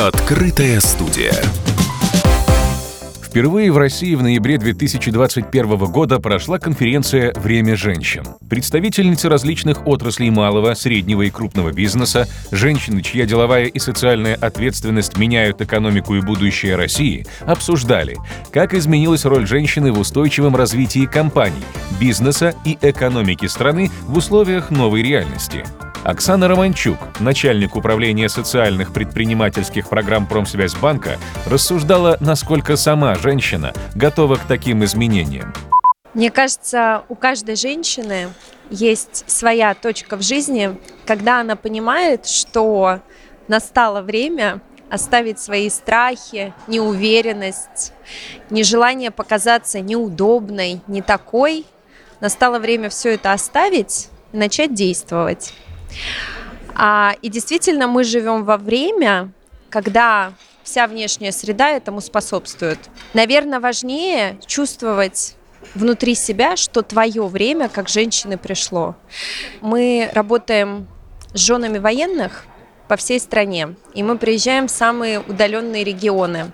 Открытая студия. Впервые в России в ноябре 2021 года прошла конференция «Время женщин». Представительницы различных отраслей малого, среднего и крупного бизнеса, женщины, чья деловая и социальная ответственность меняют экономику и будущее России, обсуждали, как изменилась роль женщины в устойчивом развитии компаний, бизнеса и экономики страны в условиях новой реальности – Оксана Романчук, начальник управления социальных предпринимательских программ Промсвязьбанка, рассуждала, насколько сама женщина готова к таким изменениям. Мне кажется, у каждой женщины есть своя точка в жизни, когда она понимает, что настало время оставить свои страхи, неуверенность, нежелание показаться неудобной, не такой. Настало время все это оставить и начать действовать. А, и действительно, мы живем во время, когда вся внешняя среда этому способствует. Наверное, важнее чувствовать внутри себя, что твое время как женщины пришло. Мы работаем с женами военных по всей стране, и мы приезжаем в самые удаленные регионы.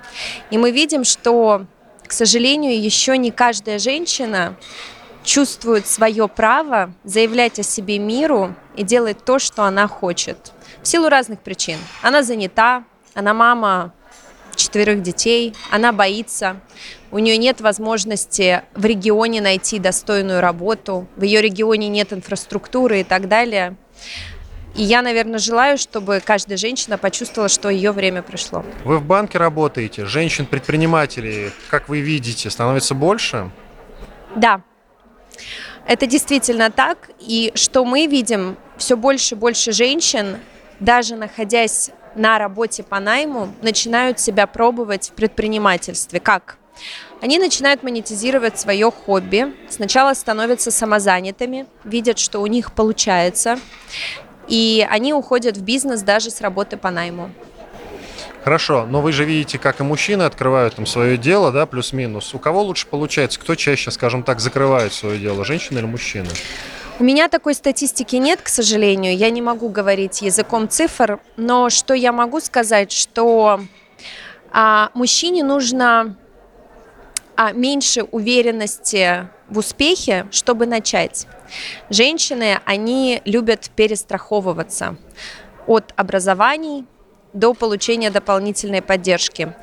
И мы видим, что, к сожалению, еще не каждая женщина чувствует свое право заявлять о себе миру и делать то, что она хочет. В силу разных причин. Она занята, она мама четверых детей, она боится, у нее нет возможности в регионе найти достойную работу, в ее регионе нет инфраструктуры и так далее. И я, наверное, желаю, чтобы каждая женщина почувствовала, что ее время пришло. Вы в банке работаете, женщин-предпринимателей, как вы видите, становится больше? Да, это действительно так. И что мы видим, все больше и больше женщин, даже находясь на работе по найму, начинают себя пробовать в предпринимательстве. Как? Они начинают монетизировать свое хобби, сначала становятся самозанятыми, видят, что у них получается, и они уходят в бизнес даже с работы по найму. Хорошо, но вы же видите, как и мужчины открывают там свое дело, да, плюс-минус. У кого лучше получается? Кто чаще, скажем так, закрывает свое дело, женщина или мужчина? У меня такой статистики нет, к сожалению. Я не могу говорить языком цифр, но что я могу сказать, что а, мужчине нужно а, меньше уверенности в успехе, чтобы начать. Женщины, они любят перестраховываться от образований, до получения дополнительной поддержки.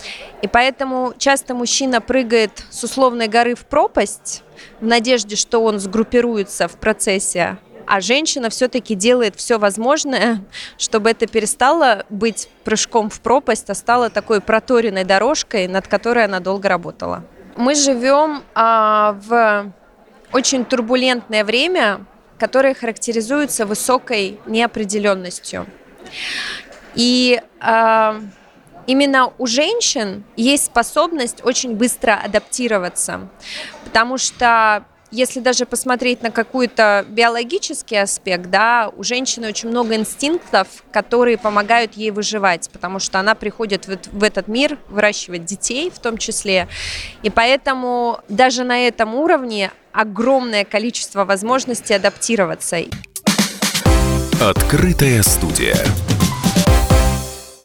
И поэтому часто мужчина прыгает с условной горы в пропасть в надежде, что он сгруппируется в процессе, а женщина все-таки делает все возможное, чтобы это перестало быть прыжком в пропасть, а стало такой проторенной дорожкой, над которой она долго работала. Мы живем а, в очень турбулентное время, которое характеризуется высокой неопределенностью. И э, именно у женщин есть способность очень быстро адаптироваться, потому что если даже посмотреть на какой-то биологический аспект, да, у женщины очень много инстинктов, которые помогают ей выживать, потому что она приходит в, в этот мир выращивать детей в том числе. И поэтому даже на этом уровне огромное количество возможностей адаптироваться. Открытая студия.